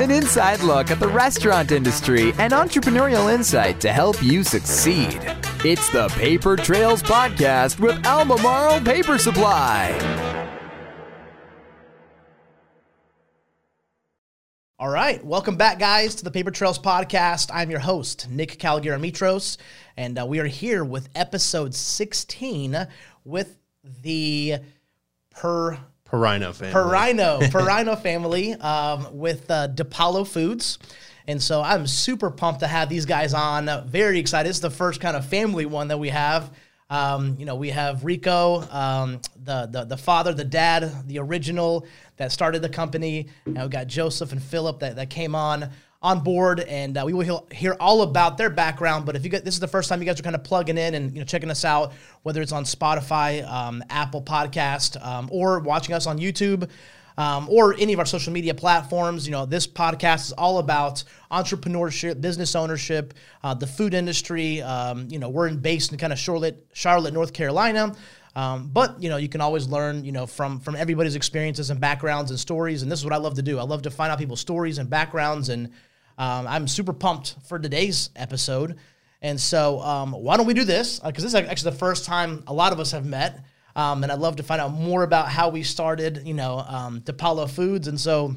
an inside look at the restaurant industry and entrepreneurial insight to help you succeed. It's the Paper Trails Podcast with Albemarle Paper Supply. All right, welcome back, guys, to the Paper Trails podcast. I'm your host, Nick Calgaramitros, and uh, we are here with episode 16 with the Per Perino family. Perino Perino family um, with uh, DePaulo Foods. And so I'm super pumped to have these guys on. Very excited. This is the first kind of family one that we have. Um, you know, we have Rico, um, the, the the father, the dad, the original that started the company. And we got Joseph and Philip that, that came on on board, and uh, we will hear, all about their background. But if you get this is the first time you guys are kind of plugging in and you know checking us out, whether it's on Spotify, um, Apple Podcast, um, or watching us on YouTube. Um, or any of our social media platforms. You know, this podcast is all about entrepreneurship, business ownership, uh, the food industry. Um, you know, we're in based in kind of Charlotte, Charlotte, North Carolina. Um, but you know, you can always learn, you know, from from everybody's experiences and backgrounds and stories. And this is what I love to do. I love to find out people's stories and backgrounds. And um, I'm super pumped for today's episode. And so, um, why don't we do this? Because this is actually the first time a lot of us have met. Um, and I'd love to find out more about how we started, you know, um, DePaulo Foods. And so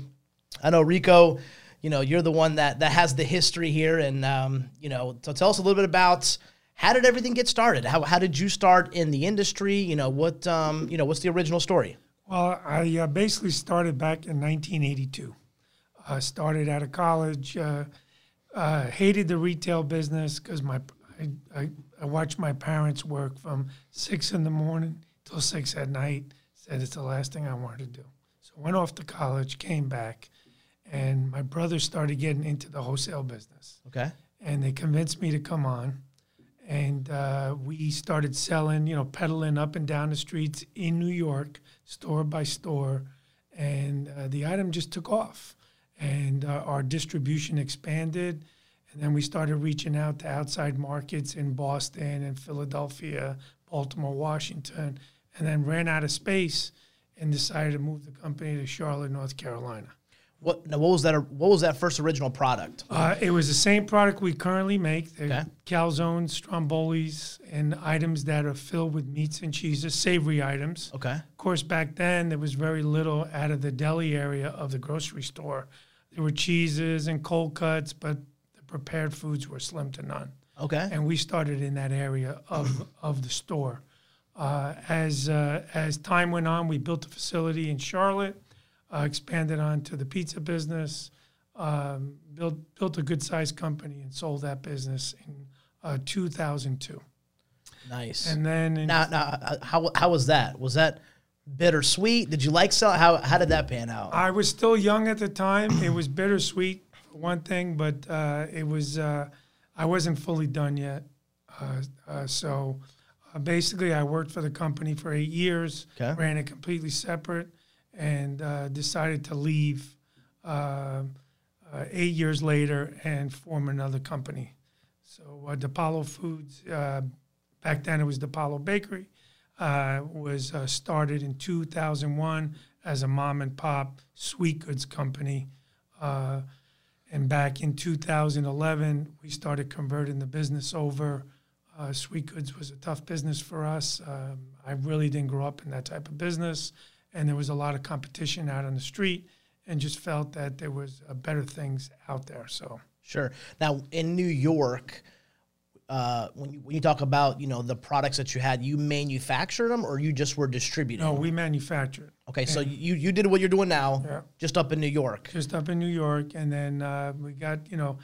I know Rico, you know, you're the one that that has the history here, and um, you know, so tell us a little bit about how did everything get started? How how did you start in the industry? You know, what um, you know, what's the original story? Well, I uh, basically started back in 1982. I started out of college. Uh, uh, hated the retail business because my I, I, I watched my parents work from six in the morning till six at night. Said it's the last thing I wanted to do. So went off to college, came back, and my brother started getting into the wholesale business. Okay. And they convinced me to come on, and uh, we started selling, you know, peddling up and down the streets in New York, store by store, and uh, the item just took off, and uh, our distribution expanded. And then we started reaching out to outside markets in Boston and Philadelphia, Baltimore, Washington, and then ran out of space and decided to move the company to Charlotte, North Carolina. What now, what was that? What was that first original product? Uh, it was the same product we currently make. They're Okay. calzones, strombolis, and items that are filled with meats and cheeses, savory items. Okay. Of course, back then there was very little out of the deli area of the grocery store. There were cheeses and cold cuts, but the prepared foods were slim to none. Okay. And we started in that area of, of the store. Uh, as uh, as time went on, we built a facility in Charlotte, uh, expanded on to the pizza business, um, built built a good sized company, and sold that business in uh, 2002. Nice. And then now, now, uh, how how was that? Was that bittersweet? Did you like sell? How how did that pan out? I was still young at the time. It was bittersweet for one thing, but uh, it was uh, I wasn't fully done yet. Uh, uh, so uh, basically, I worked for the company for eight years, Okay. ran it completely separate, and uh, decided to leave uh, uh, eight years later and form another company. So uh, DePaulo Foods, uh, back then it was DePaulo Bakery, uh, was uh, started in 2001 as a mom and pop sweet goods company. Uh, and back in 2011, we started converting the business over. Uh, sweet goods was a tough business for us. Um, I really didn't grow up in that type of business, and there was a lot of competition out on the street, and just felt that there was uh, better things out there. So Sure. Now in New York, uh, when you when you talk about you know the products that you had, you manufactured them or you just were distributing? no, we manufactured. Okay, so you you did what you're doing now, Yeah. just up in New York. just up in New York, and then uh, we got you know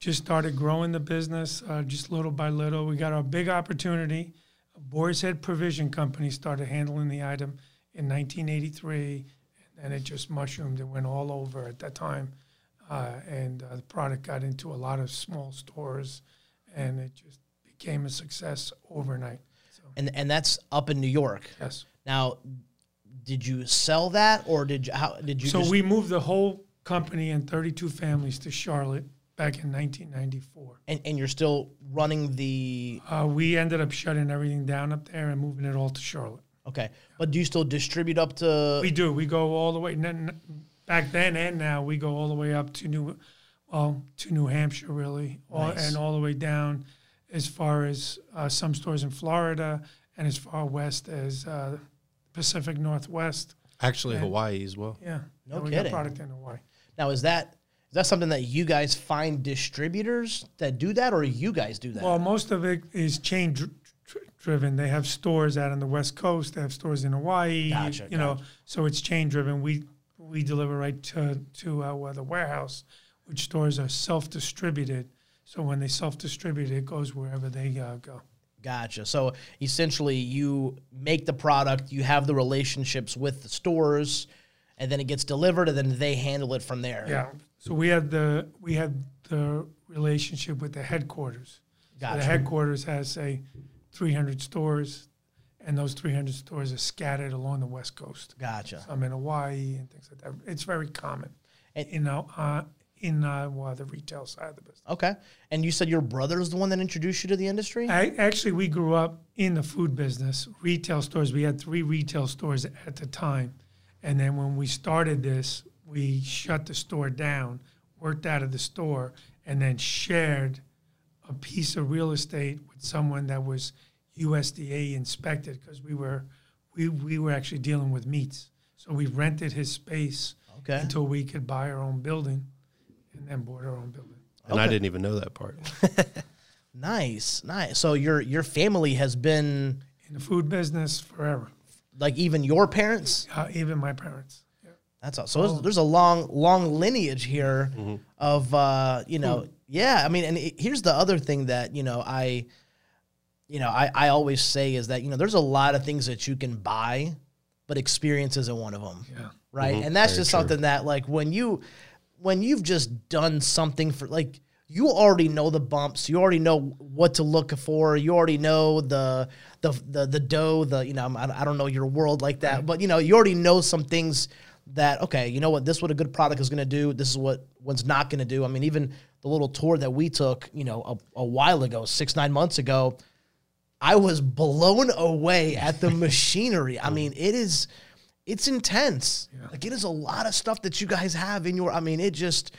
just started growing the business uh, just little by little. We got our big opportunity. Boar's Head Provision Company started handling the item in 1983, and it just mushroomed. It went all over at that time, uh, and uh, the product got into a lot of small stores, and it just became a success overnight. So And and that's up in New York. yes. Now, did you sell that or did you how did you So we moved the whole company and 32 families to Charlotte back in 1994. and, and you're still running the Uh, we ended up shutting everything down up there and moving it all to Charlotte. okay, but do you still distribute up to We do. We go all the way. back then and now we go all the way up to New, well, to New Hampshire really, all, and all the way down as far as uh, some stores in Florida and as far west as uh, Pacific Northwest. Actually, Yeah. Hawaii as well. Yeah, No we kidding. product in Hawaii. Now, is that is that something that you guys find distributors that do that, or you guys do that? Well, most of it is chain dr- dr- driven. They have stores out on the West Coast. They have stores in Hawaii. Gotcha, you know, so it's chain driven. We we deliver right to to uh, the warehouse, which stores are self distributed. So when they self distribute, it goes wherever they uh, go. Gotcha. So essentially, you make the product, you have the relationships with the stores, and then it gets delivered, and then they handle it from there. Yeah. So we had the we have the relationship with the headquarters. So Gotcha. the headquarters has say 300 stores, and those 300 stores are scattered along the West Coast. Gotcha. some in Hawaii and things like that. It's very common And- in uh, uh, in uh, well, the retail side of the business. Okay. And you said your brother is the one that introduced you to the industry? I, actually, we grew up in the food business, retail stores. We had three retail stores at the time, and then when we started this, we shut the store down, worked out of the store, and then shared a piece of real estate with someone that was USDA inspected because we were we, we were actually dealing with meats. So we rented his space Okay. until we could buy our own building, and then bought our own building. And I didn't even know that part. Nice, nice. So your your family has been In the food business forever, like even your parents. uh, even my parents. Yeah. That's all. So there's, there's a long long lineage here Mm-hmm. of uh, you know yeah. I mean, and it, here's the other thing that you know I you know I I always say is that you know there's a lot of things that you can buy, but experience isn't one of them. Yeah. right? Mhm. And that's Very just true. something that like when you when you've just done something for like you already know the bumps, you already know what to look for, you already know the the the, the dough, the you know I, I don't know your world like that, but you know you already know some things that okay, you know what this is what a good product is going to do, this is what one's not going to do. I mean even the little tour that we took, you know, a, a while ago, 6 9 months ago, I was blown away at the machinery. I mean, it is it's intense. Like it is a lot of stuff that you guys have in your I mean, it just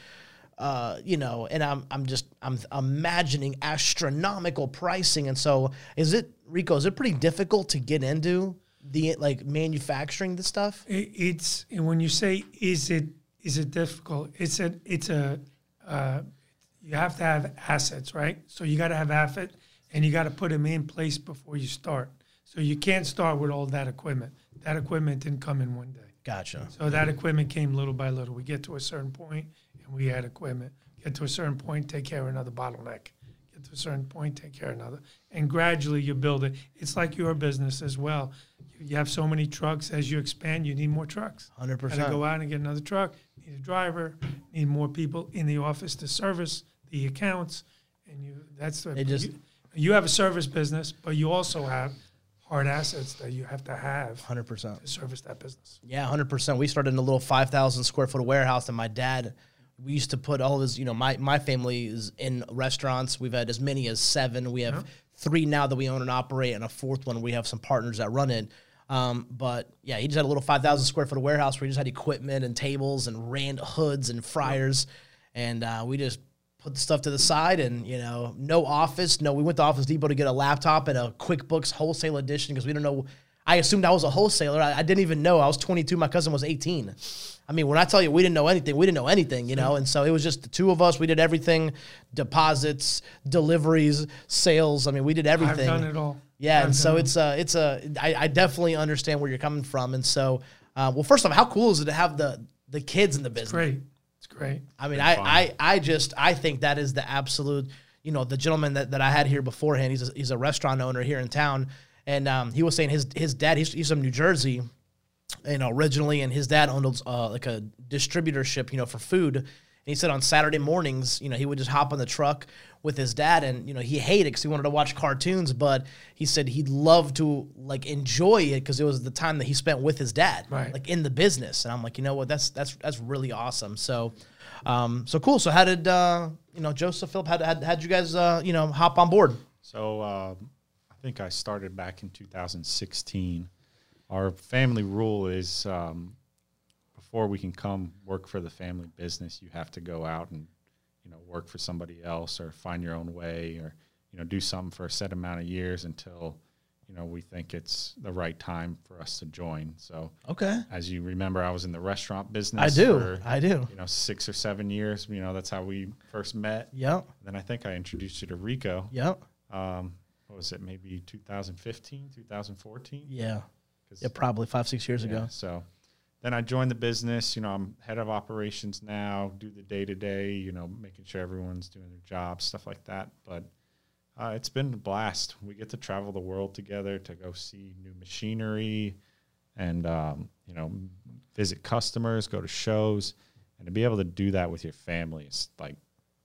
uh, you know, and I'm I'm just I'm imagining astronomical pricing and so is it Rico, is it pretty difficult to get into the like manufacturing the stuff? It, it's and when you say is it is it difficult? It's a it's a uh, you have to have assets, right? So you got to have asset, and you got to put them in place before you start. So you can't start with all that equipment. That equipment didn't come in one day. Gotcha. So that equipment came little by little. We get to a certain point, and we add equipment. Get to a certain point, take care of another bottleneck. Get to a certain point, take care of another, and gradually you build it. It's like your business as well. You, you have so many trucks. As you expand, you need more trucks. 100. Got to percent. go out and get another truck. Need a driver. Need more people in the office to service the accounts, and you. That's the. It just- you, you have a service business, but you also have hard assets that you have to have Hundred percent. to service that business. Yeah, hundred percent. We started in a little five thousand square foot warehouse, and my dad, we used to put all his. You know, my my family is in restaurants. We've had as many as seven. We have three now that we own and operate, and a fourth one we have some partners that run it. Um, but yeah, he just had a little five thousand square foot warehouse where he just had equipment and tables and ran hoods and fryers, and uh, we just put the stuff to the side and you know no office no we went to office depot to get a laptop and a quickbooks wholesale edition because we don't know i assumed i was a wholesaler. I, I didn't even know. I was 22 my cousin was 18 i mean when i tell you we didn't know anything we didn't know anything you know? And so it was just the two of us. We did everything deposits deliveries sales. I mean we did everything. I've done it all. yeah, I've and so it's a it's a I, I definitely understand where you're coming from, and so uh, well, first off, how cool is it to have the the kids in the business? It's great. I mean, I, I I just I think that is the absolute. You know, the gentleman that, that I had here beforehand, he's a, he's a restaurant owner here in town, and um, he was saying his his dad he's, he's from New Jersey, you know, originally, and his dad owned uh, like a distributorship, you know, for food. And he said on Saturday mornings, you know, he would just hop on the truck with his dad, and you know, he hated because he wanted to watch cartoons, but he said he'd love to like enjoy it because it was the time that he spent with his dad, Right. like in the business. And I'm like, you know what, that's that's that's really awesome. So, um, so cool. So how did uh, you know Joseph Philip? How had how'd you guys uh, you know hop on board? So um, I think I started back in 2016. Our family rule is um, before we can come work for the family business, you have to go out and you know work for somebody else or find your own way or you know do something for a set amount of years until you know we think it's the right time for us to join. So Okay. as you remember, I was in the restaurant business. I do. For, I do. you know, six or seven years. You know, that's how we first met. Yep. Then I think I introduced you to Rico. Yep. Um, what was it? Maybe 2015, 2014. Yeah. Yeah. Probably five, six years yeah, ago. So then I joined the business. You know, I'm head of operations now. Do the day to day. You know, making sure everyone's doing their job, stuff like that. But uh, it's been a blast. We get to travel the world together to go see new machinery, and um, you know, visit customers, go to shows, and to be able to do that with your family is like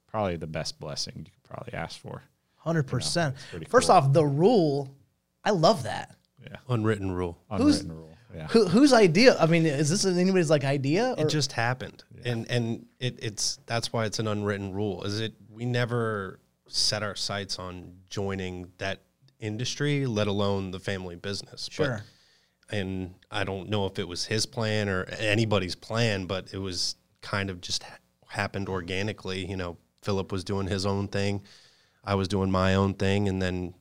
probably the best blessing you could probably ask for. Hundred percent. it's pretty First cool. off, the rule, I love that. Yeah, Unwritten rule. Who's- unwritten rule. Yeah. Who, whose idea? I mean, is this anybody's like idea? Or? It just happened, and and it, it's that's why it's an unwritten rule. Is it we never set our sights on joining that industry, let alone the family business. But- Sure. and I don't know if it was his plan or anybody's plan, but it was kind of just ha- happened organically. You know, Philip was doing his own thing, I was doing my own thing, and then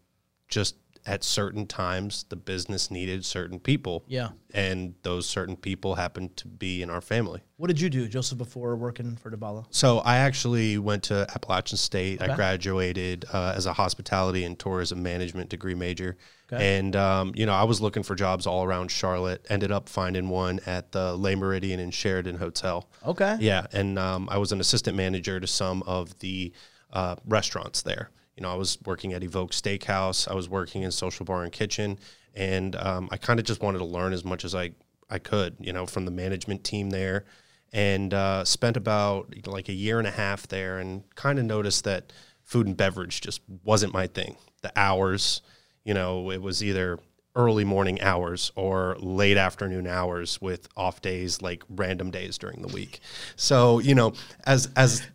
just at certain times, the business needed certain people. Yeah. And those certain people happened to be in our family. What did you do, Joseph, before working for DePaulo? So I actually went to Appalachian State. Okay. I graduated uh, as a hospitality and tourism management degree major. Okay. And, um, you know, I was looking for jobs all around Charlotte, ended up finding one at the Le Meridien in Sheraton Hotel. Okay. Yeah. And um, I was an assistant manager to some of the uh, restaurants there. You know, I was working at Evoke Steakhouse, I was working in Social Bar and Kitchen, and um, I kind of just wanted to learn as much as I, I could, you know, from the management team there. And uh, spent about like a year and a half there and kind of noticed that food and beverage just wasn't my thing. The hours, you know, it was either early morning hours or late afternoon hours with off days like random days during the week. So, you know, as as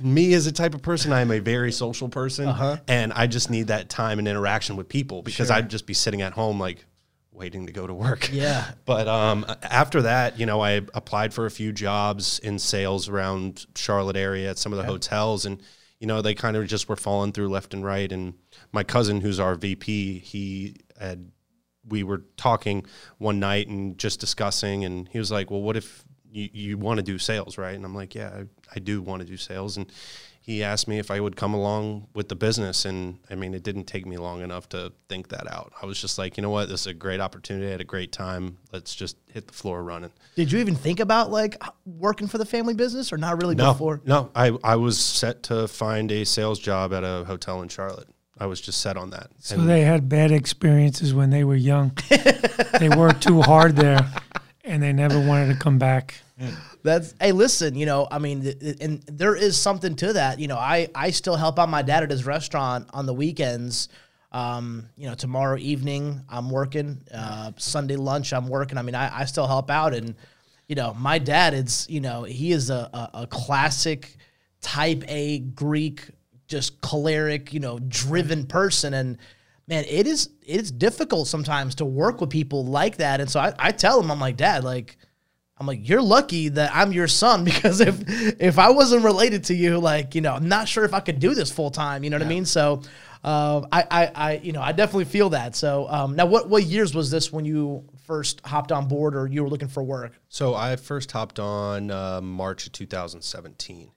me as a type of person, I'm a very social person and I just need that time and interaction with people because I'd just be sitting at home like waiting to go to work. Yeah. But um, after that, you know, I applied for a few jobs in sales around Charlotte area at some of the hotels, and you know, they kind of just were falling through left and right. And my cousin, who's our VP, he had we were talking one night and just discussing, and he was like, "Well, what if you, you want to do sales, right?" And I'm like, "Yeah, I, I do want to do sales." And he asked me if I would come along with the business, and I mean, it didn't take me long enough to think that out. I was just like, you know what, this is a great opportunity. I had a great time. Let's just hit the floor running. Did you even think about like working for the family business or not really No, before? no, I I was set to find a sales job at a hotel in Charlotte. I was just set on that. So they had bad experiences when they were young. they worked too hard there, and they never wanted to come back. That's hey, listen, you know, I mean, and there is something to that. You know, I I still help out my dad at his restaurant on the weekends. Um, you know, tomorrow evening I'm working. Uh, Sunday lunch I'm working. I mean, I, I still help out, and you know, my dad is you know he is a a, a classic type A Greek, just choleric, you know, driven person, and man, it is it is difficult sometimes to work with people like that. And so I, I tell him, I'm like, Dad, like. I'm like, you're lucky that I'm your son because if if I wasn't related to you, like you know, I'm not sure if I could do this full time. You know what I mean? So, uh, I, I I you know I definitely feel that. So um, now, what what years was this when you first hopped on board or you were looking for work? So I first hopped on uh, March of 2017.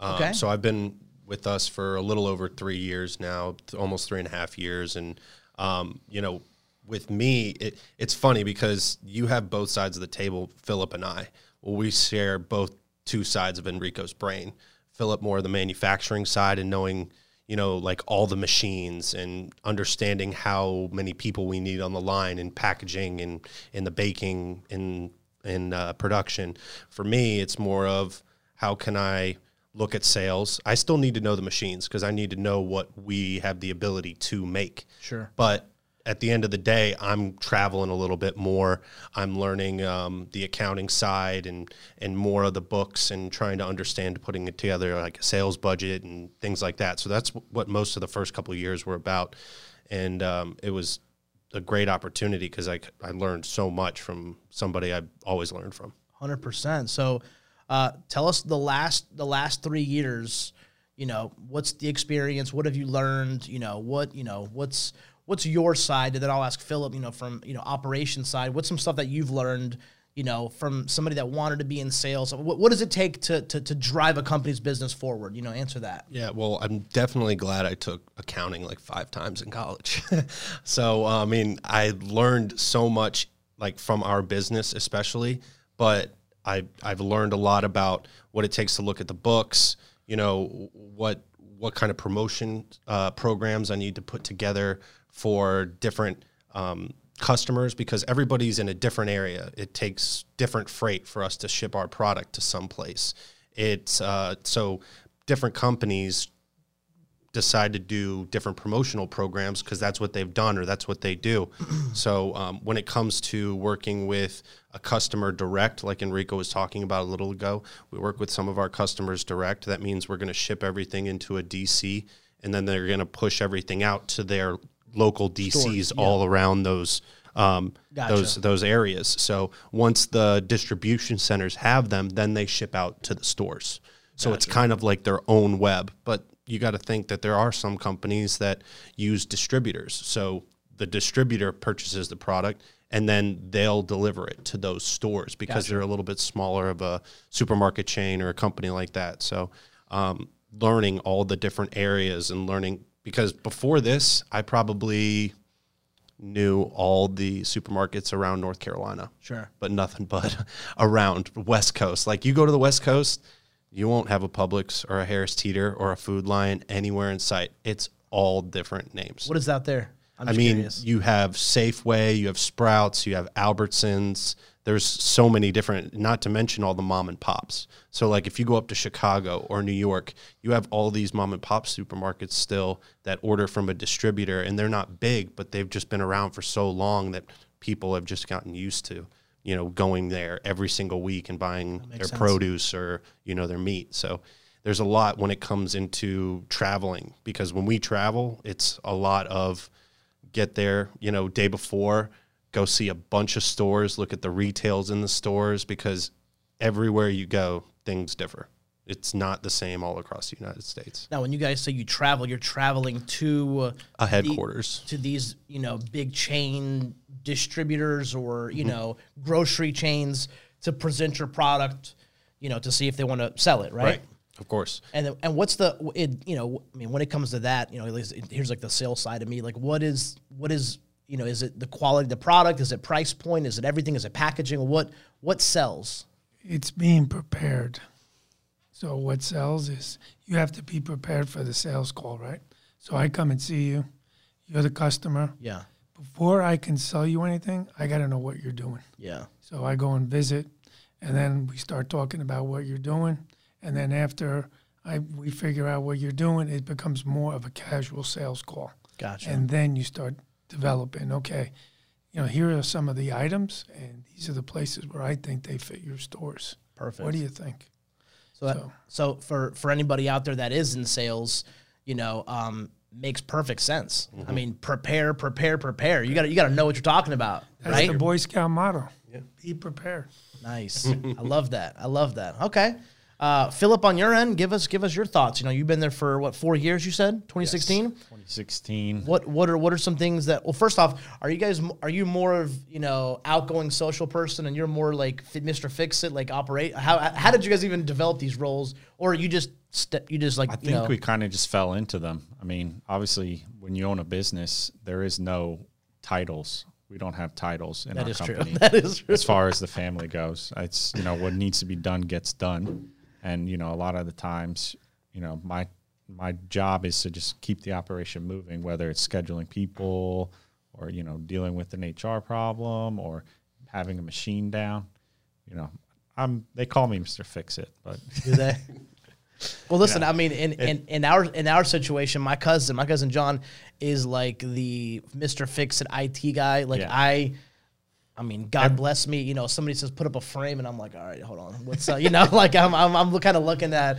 Um, Okay. So I've been with us for a little over three years now, almost three and a half years, and um, you know, with me, it, it's funny because you have both sides of the table, Philip and I. Well, we share both two sides of Enrico's brain. Philip more of the manufacturing side and knowing, you know, like all the machines and understanding how many people we need on the line and packaging and in the baking and in uh, production. For me, it's more of how can I look at sales. I still need to know the machines because I need to know what we have the ability to make. Sure. But at the end of the day, I'm traveling a little bit more. I'm learning um, the accounting side and and more of the books and trying to understand putting it together like a sales budget and things like that. So that's what most of the first couple of years were about, and um, it was a great opportunity because I, I learned so much from somebody I've always learned from. Hundred percent. So, uh, tell us the last the last three years. You know, what's the experience? What have you learned? You know, what you know, what's what's your side? And then I'll ask Philip. You know, from you know operation side, what's some stuff that you've learned? You know, from somebody that wanted to be in sales. What, what does it take to, to to drive a company's business forward? You know, answer that. Yeah, well, I'm definitely glad I took accounting like five times in college. so, I mean, I learned so much like from our business, especially, but I I've learned a lot about what it takes to look at the books. You know what what kind of promotion uh, programs I need to put together for different um, customers because everybody's in a different area. It takes different freight for us to ship our product to some place. It's uh, so different companies decide to do different promotional programs because that's what they've done or that's what they do. so um, when it comes to working with a customer direct, like Enrico was talking about a little ago, we work with some of our customers direct. That means we're going to ship everything into a DC and then they're going to push everything out to their local DCs yeah. all around those um, Gotcha. those those areas. So once the distribution centers have them, then they ship out to the stores. So it's kind of like their own web, but you got to think that there are some companies that use distributors. So the distributor purchases the product and then they'll deliver it to those stores because they're a little bit smaller of a supermarket chain or a company like that. So um, learning all the different areas and learning because before this, I probably knew all the supermarkets around North Carolina Sure. but nothing but around West Coast. Like you go to the West Coast, you won't have a Publix or a Harris Teeter or a Food Lion anywhere in sight. It's all different names. What is out there? I'm I mean, curious. you have Safeway, you have Sprouts, you have Albertsons. There's so many different, not to mention all the mom and pops. So, like, if you go up to Chicago or New York, you have all these mom and pop supermarkets still that order from a distributor, and they're not big, but they've just been around for so long that people have just gotten used to, you know, going there every single week and buying their sense. produce or, you know, their meat. So, there's a lot when it comes into traveling because when we travel, it's a lot of get there, you know, day before, go see a bunch of stores, look at the retails in the stores because everywhere you go, things differ. It's not the same all across the United States. now, when you guys say you travel, you're traveling to uh, A headquarters. to these you know big chain distributors or Mm-hmm. you know grocery chains to present your product you know to see if they want to sell it right, Right. Of course. and and what's the it, you know i mean when it comes to that you know at least here's like the sales side of me like what is what is you know is it the quality of the product is it price point is it everything is it packaging what what sells It's being prepared. So what sells is you have to be prepared for the sales call, right? So I come and see you. You're the customer. yeah Before I can sell you anything, I got to know what you're doing. yeah So I go and visit, and then we start talking about what you're doing, and then after I we figure out what you're doing, it becomes more of a casual sales call, gotcha and then you start developing. Okay, you know, here are some of the items, and these are the places where I think they fit your stores. perfect What do you think? So, that, So- so for for anybody out there that is in sales, you know, um, makes perfect sense. Mm-hmm. I mean, prepare, prepare, prepare. You got to you got to know what you're talking about, right? That's right? the Boy Scout motto. Yeah. Be prepared. Nice. I love that. I love that. Okay. Uh, Philip, on your end, give us give us your thoughts. You know, you've been there for what four years? You said 2016. 2016. What what are what are some things that? Well, first off, are you guys are you more of you know outgoing social person, and you're more like Mr. Fix It, like operate? How how did you guys even develop these roles, or you just st- you just like I you think know we kind of just fell into them. I mean, obviously, when you own a business, there is no titles. We don't have titles in that our is true. company. That is true. as far as the family goes. It's you know what needs to be done gets done, and you know a lot of the times, you know my my job is to just keep the operation moving, whether it's scheduling people or you know dealing with an HR problem or having a machine down. You know, I'm they call me Mister Fix It, but Do they? Well, listen. I mean, in, in, in our in our situation, my cousin, my cousin John, is like the Mister Fix It IT guy. Like Yeah. I, I mean, God bless me. You know, somebody says put up a frame, and I'm like, all right, hold on, what's uh, you know, like I'm I'm, I'm kind of looking at.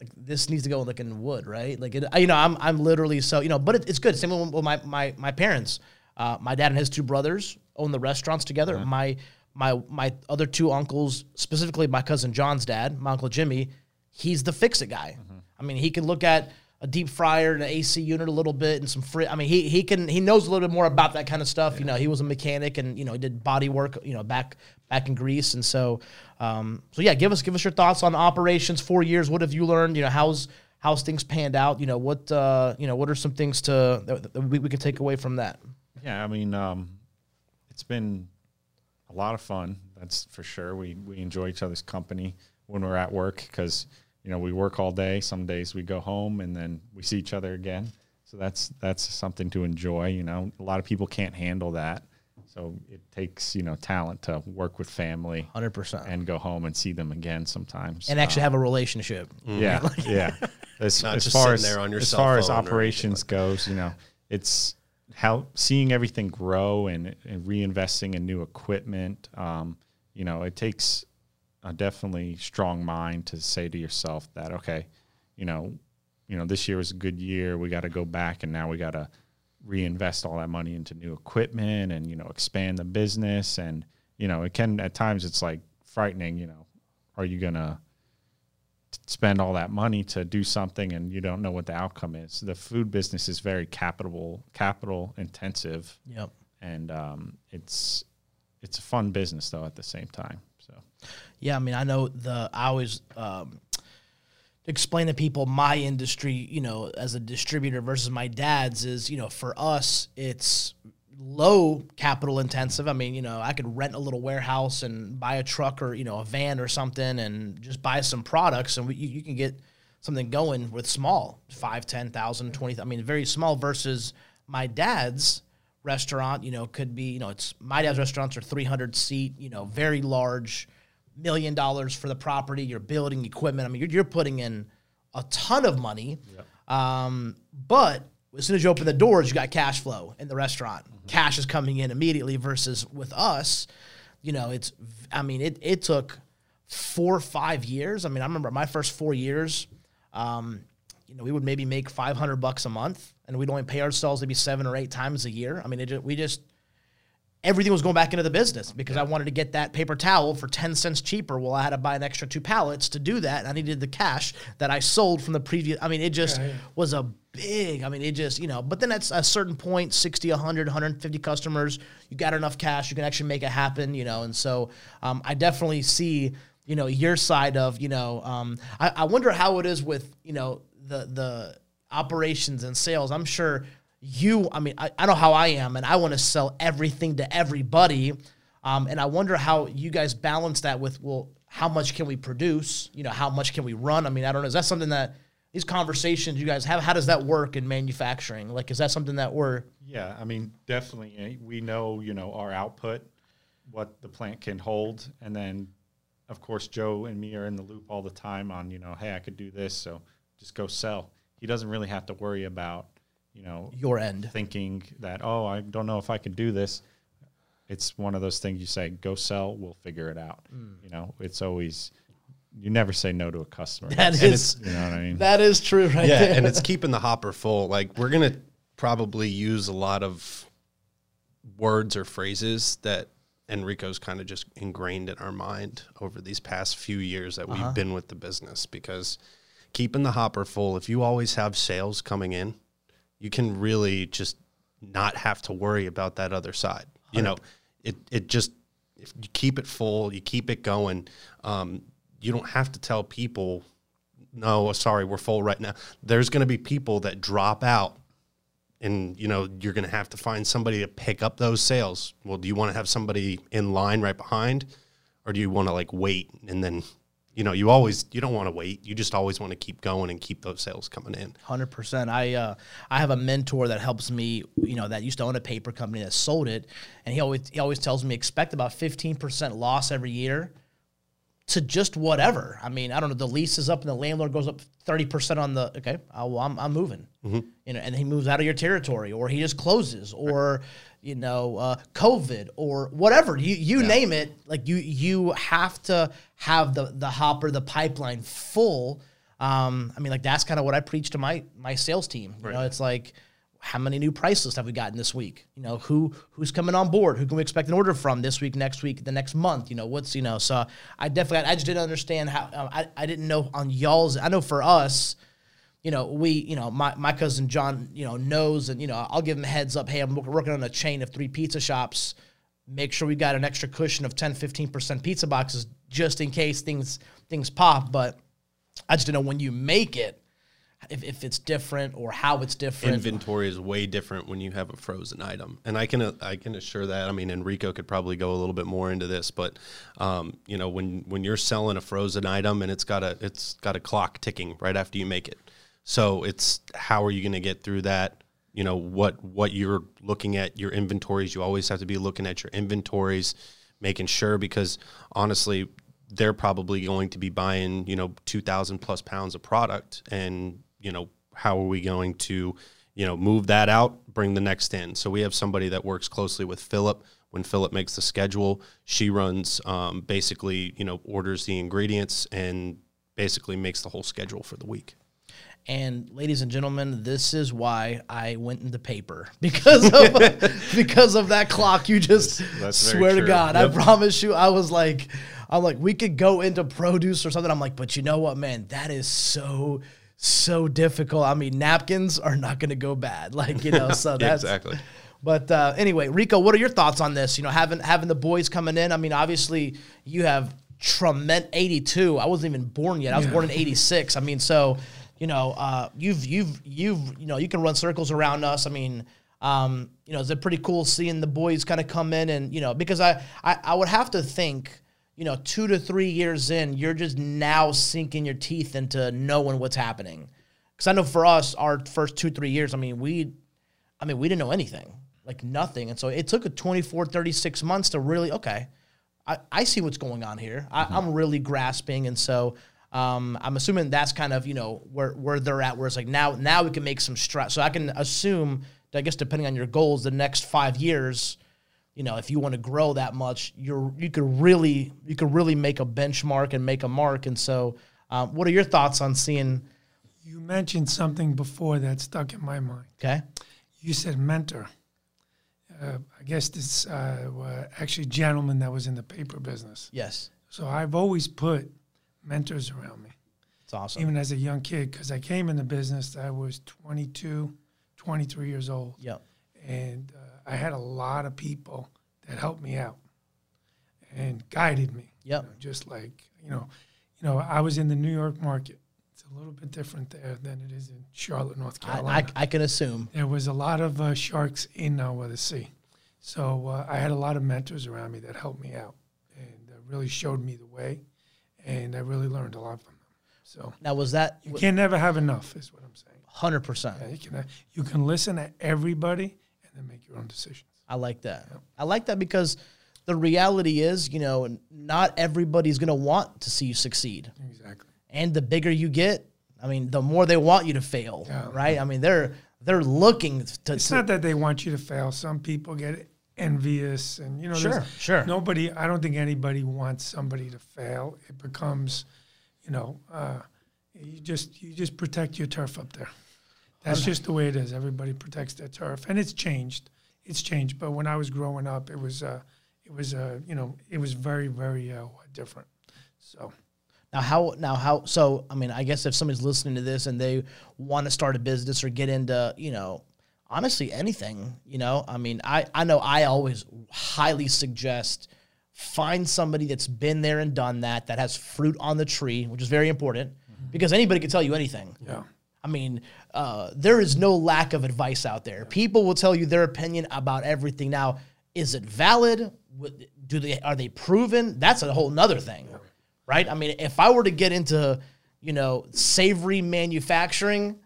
Like, this needs to go like in wood, right? Like it, you know, I'm I'm literally so you know, but it, it's good. Same with my my my parents. Uh, my dad and his two brothers own the restaurants together. My my my other two uncles, specifically my cousin John's dad, my uncle Jimmy, he's the fix it guy. I mean, he can look at a deep fryer and an AC unit a little bit and some fri I mean, he he can he knows a little bit more about that kind of stuff. You know, he was a mechanic and you know he did body work. You know, back back in Greece, and so um, so yeah, give us give us your thoughts on operations. Four years, what have you learned? You know, how's how's things panned out? You know, what uh, you know, what are some things to that, that we, we could take away from that? Yeah, I mean, um, it's been a lot of fun. That's for sure. We we enjoy each other's company when we're at work because you know we work all day. Some days we go home and then we see each other again. So that's that's something to enjoy. You know, a lot of people can't handle that. So it takes you know talent to work with family, Hundred percent, and go home and see them again sometimes. and actually have a relationship. Yeah, yeah. As, Not as just far as there on your as far as phone or anything operations goes, you know, it's how seeing everything grow and, and reinvesting in new equipment. Um, you know, it takes a definitely strong mind to say to yourself that okay, you know, you know, this year was a good year. We got to go back and now we got to reinvest all that money into new equipment and you know expand the business and you know it can at times it's like frightening you know are you gonna spend all that money to do something and you don't know what the outcome is. The food business is very capital capital intensive, Yep. and um, it's it's a fun business though at the same time. Yeah, I mean, I know the I always um, explain to people my industry, you know, as a distributor versus my dad's is, you know, for us, it's low capital intensive. I mean, you know, I could rent a little warehouse and buy a truck or you know a van or something and just buy some products, and we, you, you can get something going with small five, ten thousand, twenty. I mean, very small versus my dad's restaurant. You know, could be you know it's my dad's restaurants are three hundred seat. You know, very large, million dollars for the property. You're building equipment. I mean, you're, you're putting in a ton of money. Um, but as soon as you open the doors, you got cash flow in the restaurant. Cash is coming in immediately versus with us, you know, it's, I mean, it, it took four or five years. I mean, I remember my first four years, um, you know, we would maybe make 500 bucks a month and we'd only pay ourselves maybe seven or eight times a year. I mean, it, we just, everything was going back into the business because I wanted to get that paper towel for 10 cents cheaper. Well, I had to buy an extra two pallets to do that. And I needed the cash that I sold from the previous. I mean, it just was a big, I mean, it just, you know, but then at a certain point, 60, 100, 150 customers, you got enough cash, you can actually make it happen, you know. And so um, I definitely see, you know, your side of, you know, um, I, I wonder how it is with, you know, the, the, operations and sales i'm sure you i mean i, I know how i am and i want to sell everything to everybody. Um, and i wonder how you guys balance that with well how much can we produce? You know how much can we run? I mean i don't know is that something that these conversations you guys have how does that work in manufacturing? Like is that something that we're yeah, I mean, definitely, eh, we know you know our output, what the plant can hold, and then of course Joe and me are in the loop all the time on you know, hey, I could do this, so just go sell. He doesn't really have to worry about you know your end thinking that oh I don't know if I can do this. It's one of those things you say go sell, we'll figure it out. Hmm. You know, it's always you never say no to a customer. That That's- is- you know what I mean. that is true right yeah, there and it's keeping the hopper full. Like we're gonna probably use a lot of words or phrases that Enrico's kind of just ingrained in our mind over these past few years that we've uh-huh. been with the business because keeping the hopper full, if you always have sales coming in, you can really just not have to worry about that other side. You know, it it just if you keep it full, you keep it going. Um, you don't have to tell people, no, sorry, we're full right now. There's going to be people that drop out, and you know you're going to have to find somebody to pick up those sales. Well, do you want to have somebody in line right behind, or do you want to like wait and then? You know, you always you don't want to wait. You just always want to keep going and keep those sales coming in. Hundred percent. I uh, I have a mentor that helps me. You know that used to own a paper company that sold it, and he always he always tells me expect about fifteen percent loss every year to just whatever. I mean, I don't know. The lease is up and the landlord goes up thirty percent on the. Okay, uh, well, I'm I'm moving. You know, and he moves out of your territory, or he just closes, or you know, uh, COVID, or whatever. You you name it. Like you you have to have the the hopper, the pipeline full. Um, I mean, like that's kind of what I preach to my my sales team. You know, it's like how many new price lists have we gotten this week? You know, who who's coming on board? Who can we expect an order from this week, next week, the next month? You know, what's you know. So I definitely I just didn't understand how um, I I didn't know on y'all's. I know for us, you know, we you know my my cousin John you know knows and you know I'll give him a heads up. Hey, I'm working on a chain of three pizza shops. Make sure we got an extra cushion of 10, 15 percent pizza boxes just in case things things pop. But I just didn't know when you make it if, if it's different or how it's different. Inventory is way different when you have a frozen item, and I can I can assure that. I mean, Enrico could probably go a little bit more into this, but um, you know, when when you're selling a frozen item and it's got a it's got a clock ticking right after you make it, so it's how are you going to get through that? You know what what you're looking at your inventories. You always have to be looking at your inventories, making sure because honestly, they're probably going to be buying you know two thousand plus pounds of product and you know, how are we going to, you know, move that out, bring the next in? So we have somebody that works closely with Philip. When Philip makes the schedule, she runs um, basically, you know, orders the ingredients and basically makes the whole schedule for the week. And ladies and gentlemen, this is why I went into paper because of because of that clock. You just That's swear to God, yep. I promise you, I was like, I'm like, we could go into produce or something. I'm like, but you know what, man, that is so so difficult. I mean, napkins are not going to go bad. Like, you know, so that's exactly. But uh, anyway, Rico, what are your thoughts on this? You know, having having the boys coming in. I mean, obviously you have tremendous 82. I wasn't even born yet. I was yeah. born in 86. I mean, so you know, uh, you've you've you've you know, you can run circles around us. I mean, um, you know, is it pretty cool seeing the boys kind of come in and you know, because I, I I would have to think you know, two to three years in, you're just now sinking your teeth into knowing what's happening. Because I know for us, our first two, three years, I mean, we, I mean, we didn't know anything, like nothing. And so it took a 24, 36 months to really, okay, I, I see what's going on here. Mm-hmm. I, am really grasping. And so um, I'm assuming that's kind of, you know, where, where they're at, where it's like now, now we can make some stress. So I can assume, I guess, depending on your goals, the next five years – you know, if you want to grow that much, you're you could really you could really make a benchmark and make a mark. And so, um, what are your thoughts on seeing? You mentioned something before that stuck in my mind. Okay. You said mentor. Uh, I guess this uh, actually gentleman that was in the paper business. Yes. So I've always put mentors around me. It's awesome. Even as a young kid, because I came in the business, I was 22, 23 years old. Yep. And uh, I had a lot of people that helped me out and guided me. Yep. You know, just like you know, you know, I was in the New York market. It's a little bit different there than it is in Charlotte, North Carolina. I, I, I can assume there was a lot of uh, sharks in uh, the sea, so uh, I had a lot of mentors around me that helped me out and uh, really showed me the way, and I really learned a lot from them. So now was that you can never have enough, is what I'm saying. Hundred percent. You can uh, you can listen to everybody and then make your own decisions. I like that. I like that because the reality is, you know, not everybody's going to want to see you succeed. Exactly. And the bigger you get, I mean, the more they want you to fail, yeah. right? I mean, they're they're looking to. It's to, not that they want you to fail. Some people get envious, and you know, sure, sure. Nobody, I don't think anybody wants somebody to fail. It becomes, you know, uh, you just you just protect your turf up there. That's just the way it is. Everybody protects their turf, and it's changed. It's changed. But when I was growing up, it was, uh, it was, uh, you know, it was very, very uh, different. So. Now how now how so I mean I guess if somebody's listening to this and they want to start a business or get into you know honestly anything you know I mean I I know I always highly suggest find somebody that's been there and done that that has fruit on the tree which is very important mm-hmm. because anybody can tell you anything yeah I mean, uh, there is no lack of advice out there. People will tell you their opinion about everything. Now, is it valid? Do they are they proven? That's a whole nother thing, right? I mean, if I were to get into, you know, savory manufacturing,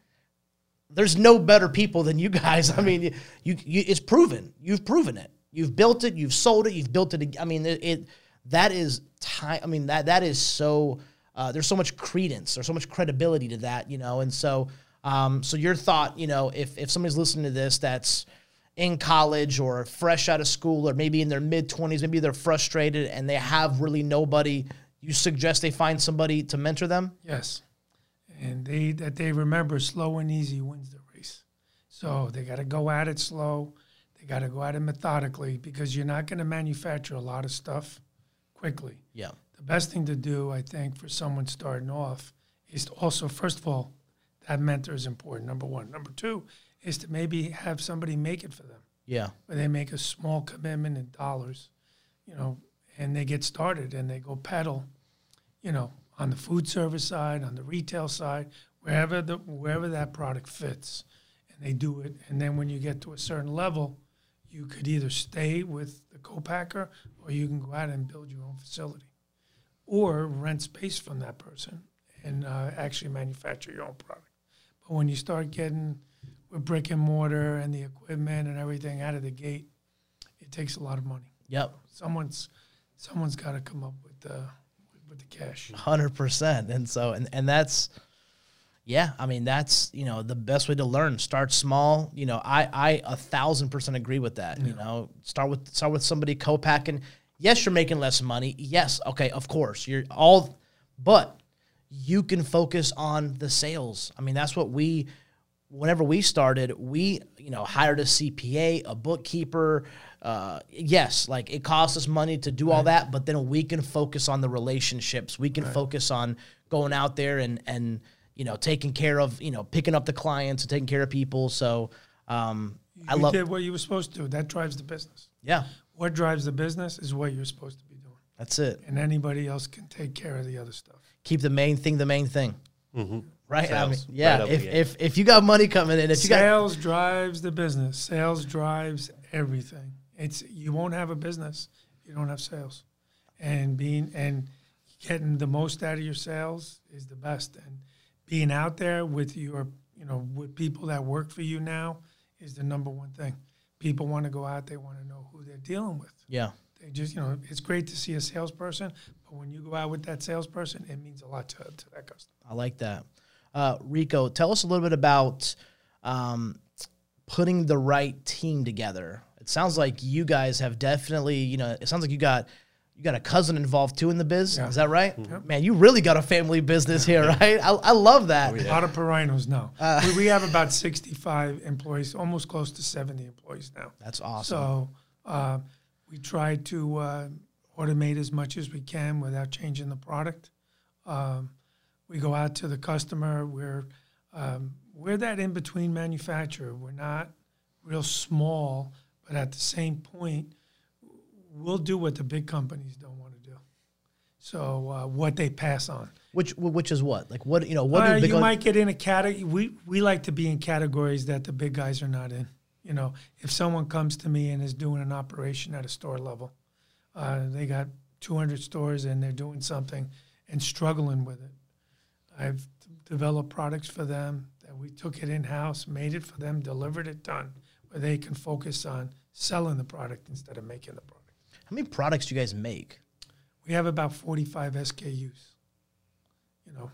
there's no better people than you guys. I mean, you, you it's proven. You've proven it. You've built it. You've sold it. You've built it. I mean, it, it that is time. I mean, that that is so uh, there's so much credence, there's so much credibility to that, you know. And so, um, so your thought, you know, if if somebody's listening to this that's in college or fresh out of school or maybe in their mid 20s, maybe they're frustrated and they have really nobody, you suggest they find somebody to mentor them? Yes. And they that they remember slow and easy wins the race. So they got to go at it slow. They got to go at it methodically because you're not going to manufacture a lot of stuff quickly. Yeah. The best thing to do, I think, for someone starting off is to also, first of all, that mentor is important, number one. Number two is to maybe have somebody make it for them, Yeah. where they make a small commitment in dollars, you know, and they get started and they go pedal, you know, on the food service side, on the retail side, wherever the wherever that product fits, and they do it. And then when you get to a certain level, you could either stay with the co-packer or you can go out and build your own facility, or rent space from that person and uh, actually manufacture your own product. But when you start getting with brick and mortar and the equipment and everything out of the gate, it takes a lot of money. Yep. Someone's someone's got to come up with the with the cash. Hundred percent. And so and, and that's yeah, I mean that's you know the best way to learn. Start small. You know, I I a thousand percent agree with that. You know, start with start with somebody co-packing. Yes, you're making less money. Yes, okay, of course. You're all but you can focus on the sales. I mean, that's what we whenever we started, we you know hired a CPA, a bookkeeper. Uh, yes, like it costs us money to do all that, but then we can focus on the relationships. We can focus on going out there and and you know taking care of you know picking up the clients and taking care of people. So um, I love did what you were supposed to do. That drives the business. yeah, What drives the business is what you're supposed to be doing, that's it. and anybody else can take care of the other stuff. Keep the main thing the main thing. Right? I mean, yeah. right if, if if you got money coming in, if you got Sales drives the business. Sales drives everything. It's you won't have a business if you don't have sales, and being and getting the most out of your sales is the best. And being out there with your you know with people that work for you now is the number one thing. People want to go out. They want to know who they're dealing with. yeah. They just you know it's great to see a salesperson, but when you go out with that salesperson, it means a lot to, to that customer. I like that. Uh, Rico, tell us a little bit about um, putting the right team together. It sounds like you guys have definitely, you know, it sounds like you got you got a cousin involved too in the biz. Yeah. Is that right? Man, you really got a family business here, right? I, I love that. A lot of Perinos now. we, we have about 65 employees, almost close to 70 employees now. That's awesome. So uh, we try to uh, automate as much as we can without changing the product. Um, we go out to the customer. We're um, we're that in between manufacturer. We're not real small, but at the same point, we'll do what the big companies don't want to do. So uh, what they pass on. which which is what? Like what you know? What Uh, you might get in a category. We we like to be in categories that the big guys are not in. You know, if someone comes to me and is doing an operation at a store level, uh, they got 200 stores and they're doing something and struggling with it. I've developed products for them that we took it in house, made it for them, delivered it done, where they can focus on selling the product instead of making the product. How many products do you guys make? We have about 45 SKUs. You know,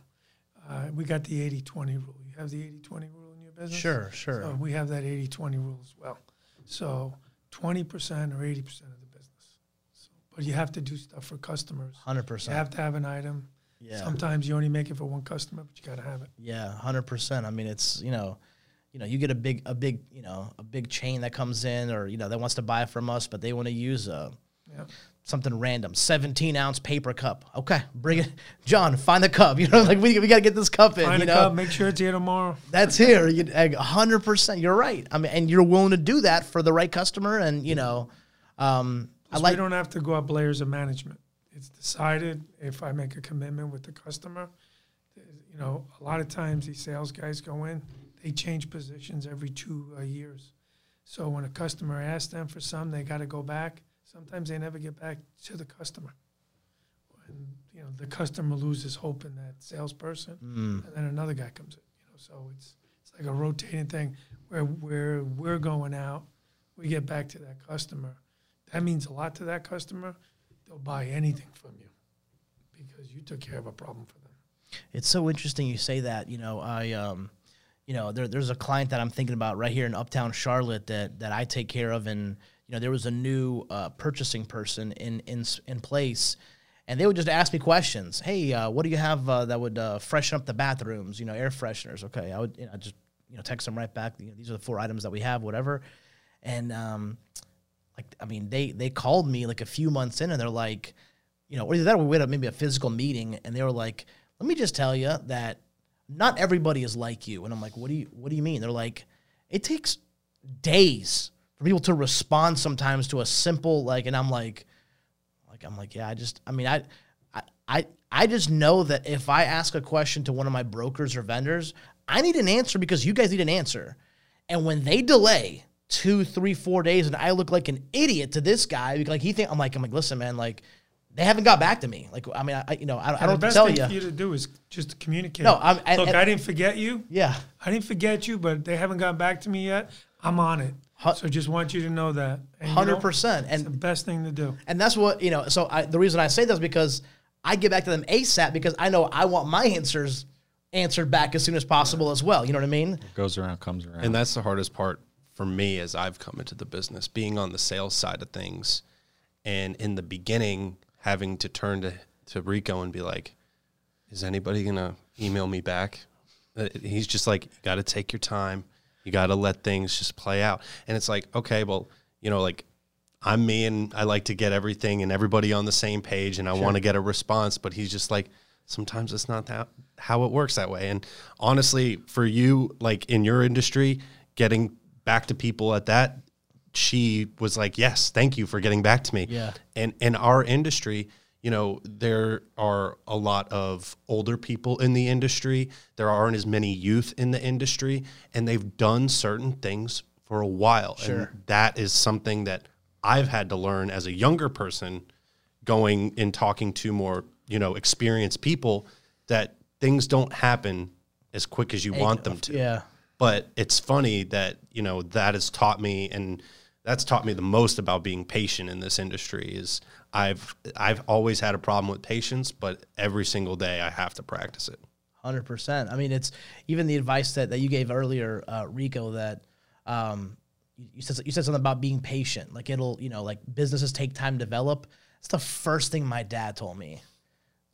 uh, we got the 80 20 rule. You have the 80 20 rule in your business? Sure, sure. So we have that 80 20 rule as well. So 20% or 80% of the business. So, but you have to do stuff for customers. 100%. You have to have an item. Yeah. Sometimes you only make it for one customer, but you got to have it. Yeah, hundred percent. I mean, it's you know, you know, you get a big, a big, you know, a big chain that comes in, or you know, that wants to buy from us, but they want to use a Yeah. something random, seventeen ounce paper cup. Okay, bring it, John. Find the cup. You know, like we, we got to get this cup in. Find you know, cup, make sure it's here tomorrow. that's here. You hundred percent. You're right. I mean, and you're willing to do that for the right customer, and you know, um, I like. we don't have to go up layers of management. It's decided if I make a commitment with the customer. You know, a lot of times these sales guys go in, they change positions every two uh, years. So when a customer asks them for some, they got to go back. Sometimes they never get back to the customer. And you know, the customer loses hope in that salesperson, Mm. and then another guy comes in. You know, so it's it's like a rotating thing where where we're going out, we get back to that customer. That means a lot to that customer. They'll buy anything from you because you took care of a problem for them. It's so interesting you say that. You know, I um, you know, there, there's a client that I'm thinking about right here in Uptown Charlotte that that I take care of, and you know, there was a new uh, purchasing person in in in place, and they would just ask me questions. Hey, uh, what do you have uh, that would uh, freshen up the bathrooms? You know, air fresheners. Okay, I would you know, just you know text them right back. You know, these are the four items that we have, whatever. And um, like I mean, they they called me like a few months in, and they're like, you know, or that we had maybe a physical meeting, and they were like, let me just tell you that not everybody is like you. And I'm like, what do you what do you mean? They're like, it takes days for people to respond sometimes to a simple like, and I'm like, like I'm like, yeah, I just, I mean, I, I, I just know that if I ask a question to one of my brokers or vendors, I need an answer because you guys need an answer. And when they delay two, three, four days, and I look like an idiot to this guy, like he think I'm like, I'm like, listen, man, like they haven't got back to me. Like, I mean, I, you know, I, I don't the best tell thing you. for you to do is just communicate. No, I'm- and- look. and- I didn't forget you. Yeah, I didn't forget you, but they haven't gotten back to me yet. I'm on it. Hu- So just want you to know that. And, you know, hundred percent. and the best thing to do. and that's what you know. So I, the reason I say that is because I get back to them ASAP because I know I want my answers answered back as soon as possible as well. You know what I mean? It Goes around, comes around. And that's the hardest part for me as I've come into the business, being on the sales side of things. And in the beginning, having to turn to, to Rico and be like, is anybody going to email me back? Uh, He's just like, you got to take your time. You got to let things just play out. And it's like, okay, well, you know, like I'm me and I like to get everything and everybody on the same page and I want to get a response. But he's just like, sometimes it's not that how it works that way. And honestly, for you, like in your industry, getting back to people at that, she was like, yes, thank you for getting back to me. Yeah. And in our industry, you know, there are a lot of older people in the industry. There aren't as many youth in the industry, and they've done certain things for a while. Sure. And that is something that I've had to learn as a younger person going and talking to more, you know, experienced people that things don't happen as quick as you want them to. Yeah. But it's funny that, you know, that has taught me and that's taught me the most about being patient in this industry is I've I've always had a problem with patience, but every single day I have to practice it. Hundred percent. I mean, it's even the advice that, that you gave earlier, uh, Rico. That um, you, said you said something about being patient. Like it'll, you know, like businesses take time to develop. It's the first thing my dad told me.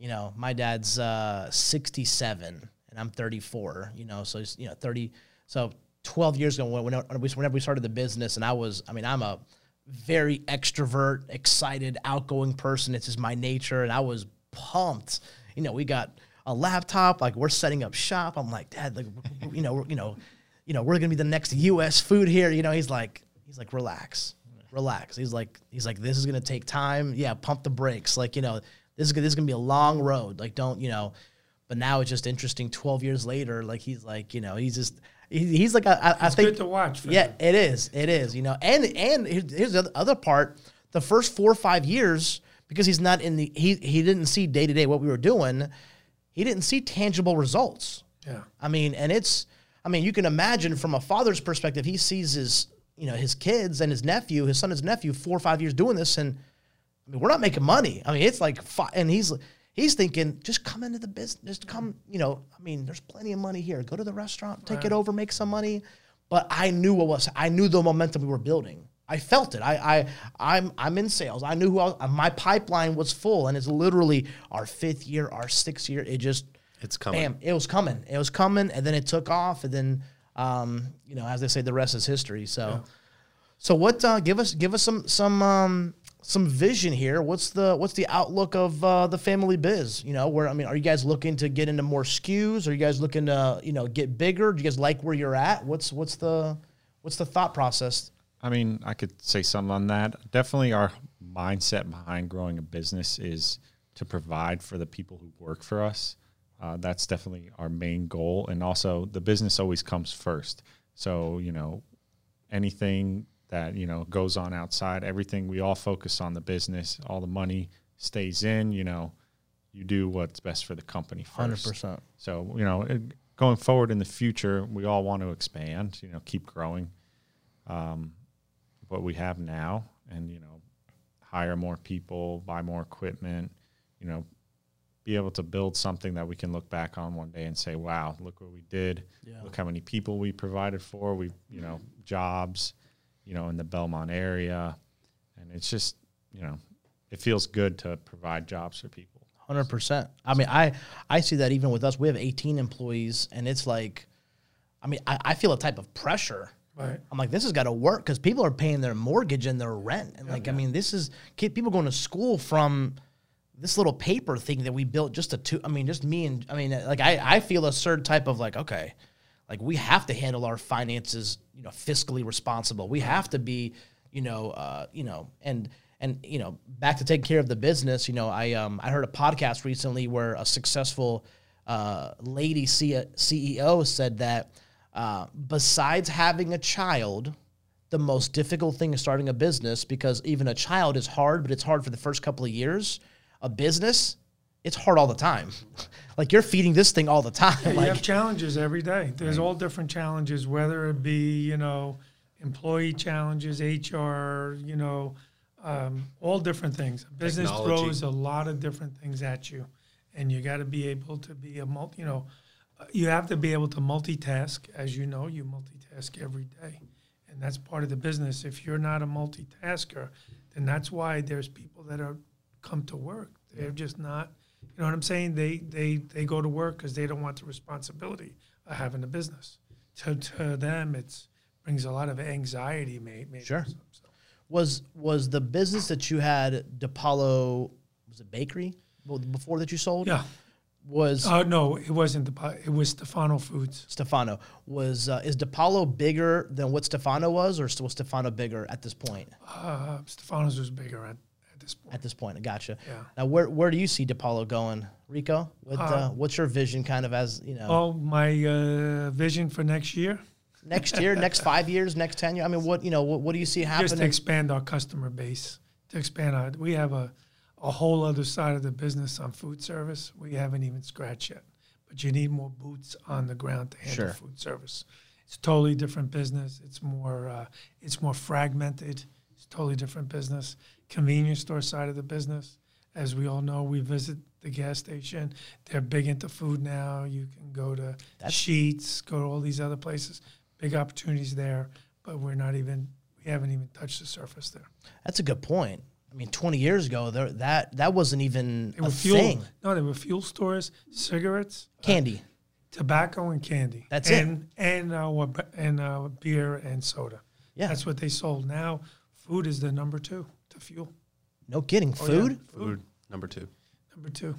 You know, my dad's uh, sixty-seven and I'm thirty-four. You know, so he's you know thirty. So twelve years ago, whenever we started the business, and I was, I mean, I'm a very extrovert, excited, outgoing person. It's just my nature, and I was pumped. You know, we got a laptop, like we're setting up shop. I'm like, Dad, like, you know, we're, you know, you know, we're gonna be the next U.S. food here. You know, he's like, he's like, relax, relax. He's like, he's like, this is gonna take time. Yeah, pump the brakes. Like, you know, this is this is gonna be a long road. Like, don't, you know. But now it's just interesting. Twelve years later, like he's like, you know, he's just. He- He's like, I, I- I It's think good to watch. For yeah, him. it is. It is. You know, and and here's the other part. The first four or five years, because he's not in the he he didn't see day to day what we were doing. He didn't see tangible results. Yeah. I mean, and it's. I mean, you can imagine from a father's perspective, he sees his you know his kids and his nephew, his son, his nephew, four or five years doing this, and I mean, we're not making money. I mean, it's like, and he's he's thinking, just come into the business, just come. You know, I mean, there's plenty of money here. Go to the restaurant, take it over, make some money. But I knew what was. I knew the momentum we were building. I felt it. I, I, I'm, I'm in sales. I knew who I my pipeline was full, and it's literally our fifth year, our sixth year. It just, It's coming. bam, it was coming. It was coming, and then it took off, and then, um, you know, as they say, the rest is history. So. So what? Uh, give us give us some some um, some vision here. What's the what's the outlook of uh, the family biz? You know, where I mean, are you guys looking to get into more SKUs? Are you guys looking to you know get bigger? Do you guys like where you're at? What's what's the what's the thought process? I mean, I could say something on that. Definitely, our mindset behind growing a business is to provide for the people who work for us. Uh, that's definitely our main goal, and also the business always comes first. So you know, anything that you know goes on outside, everything we all focus on the business. All the money stays in. You know, you do what's best for the company first. percent. So you know, it, going forward in the future, we all want to expand. You know, keep growing um, what we have now, and you know, hire more people, buy more equipment. You know, be able to build something that we can look back on one day and say, "Wow, look what we did! Yeah. Look how many people we provided for. We, you know, jobs, you know, in the Belmont area, and it's just, you know, it feels good to provide jobs for people." Hundred percent. I mean, I I see that even with us, we have 18 employees, and it's like, I I mean, I, I feel a type of pressure. Right. I'm like, this has got to work because people are paying their mortgage and their rent, and like, I mean, this is kid, people going to school from this little paper thing that we built just a two. I mean, just me and I mean, like, I I feel a certain type of like, okay, like we have to handle our finances, you know, fiscally responsible. We have to be, you know, uh, you know, and and you know, back to taking care of the business. You know, I um I heard a podcast recently where a successful uh, lady C- CEO said that uh, besides having a child, the most difficult thing is starting a business because even a child is hard, but it's hard for the first couple of years. A business, it's hard all the time. like you're feeding this thing all the time. you like have challenges every day. There's all different challenges, whether it be you know employee challenges, HR, you know, um, all different things. Business Technology. throws a lot of different things at you, and you got to be able to be a multi. You know, uh, you have to be able to multitask. As you know, you multitask every day, and that's part of the business. If you're not a multitasker, then that's why there's people that are come to work. They're just not. You know what I'm saying? They they they go to work because they don't want the responsibility of having a business. To to them, it brings a lot of anxiety. Maybe, maybe Sure. So, was was the business that you had DePaulo was it bakery before that you sold? yeah. Was Oh no, it wasn't the. It was Stefano Foods. Stefano was uh, is DePaulo bigger than what Stefano was, or was Stefano bigger at this point? Uh, Stefano's was bigger at this point. At this point, I gotcha. Yeah. Now, where where do you see DePaulo going, Rico? With, uh, Uh, what's your vision, kind of as you know, Oh, my uh, vision for next year next year, next five years, next ten years? I mean, what you know, what, what do you see happening? just to expand our customer base. To expand our, we have a, a whole other side of the business on food service. We haven't even scratched yet, but you need more boots on the ground to handle Sure. food service. It's a totally different business. It's more, uh, it's more fragmented. It's a totally different business. Convenience store side of the business, as we all know, we visit the gas station. They're big into food now. You can go to That's- Sheetz, go to all these other places. Big opportunities there, but we're not even, we haven't even touched the surface there. That's a good point. I mean, twenty years ago, there, that that wasn't even They a fuel. thing. No, they were fuel stores, cigarettes, Candy. tobacco, and candy. That's it. and, And uh, and uh, beer and soda. Yeah. that's what they sold. Now, food is the number two to fuel. No kidding. Oh, yeah. Food. Food number two. Number two.